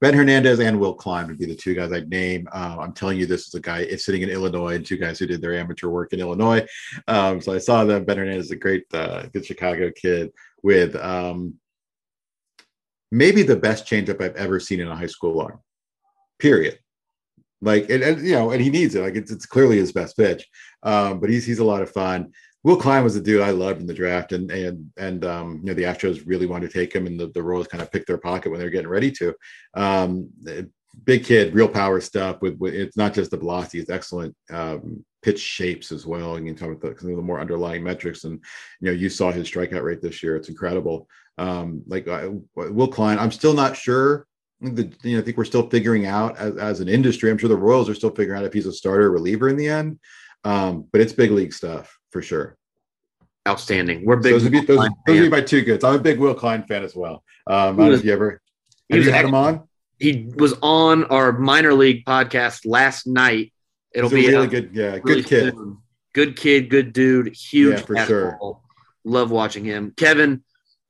Ben Hernandez and Will Klein would be the two guys I'd name. Uh, I'm telling you, this is a guy sitting in Illinois, and two guys who did their amateur work in Illinois. Um, so I saw them. Ben Hernandez is a great, uh, good Chicago kid with um, maybe the best changeup I've ever seen in a high school arm. Period. Like, and, and, you know, and he needs it. Like, it's, it's clearly his best pitch. Um, but he's he's a lot of fun. Will Klein was a dude I loved in the draft, and and and um, you know the Astros really wanted to take him, and the, the Royals kind of picked their pocket when they were getting ready to. Um, big kid, real power stuff. With, with, it's not just the velocity; it's excellent um, pitch shapes as well. And you talk about the, some of the more underlying metrics, and you know you saw his strikeout rate this year; it's incredible. Um, like Will Klein, I'm still not sure the, you know, I think we're still figuring out as, as an industry. I'm sure the Royals are still figuring out if he's a starter or reliever in the end. Um, but it's big league stuff for sure. outstanding. We're big. those would be those, those would be my two goods. I'm a big Will Klein fan as well. Um, I don't know if you ever have you had him on. He was on our minor league podcast last night. It'll be really out good, yeah, really good kid. soon. Good kid, good dude, huge Yeah, for sure. Love watching him. Kevin,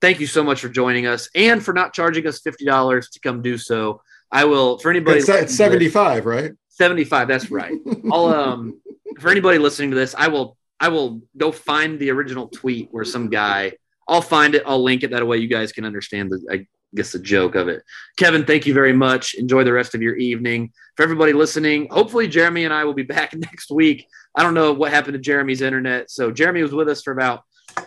thank you so much for joining us and for not charging us fifty dollars to come do so. I will for anybody It's, it's 75, right? 75, that's right. I'll um for anybody listening to this, I will I will go find the original tweet where some guy I'll find it, I'll link it that way you guys can understand the I guess the joke of it. Kevin, thank you very much. Enjoy the rest of your evening. For everybody listening, hopefully Jeremy and I will be back next week. I don't know what happened to Jeremy's internet. So Jeremy was with us for about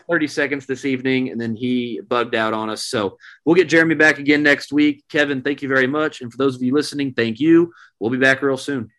30 seconds this evening and then he bugged out on us. So we'll get Jeremy back again next week. Kevin, thank you very much. And for those of you listening, thank you. We'll be back real soon.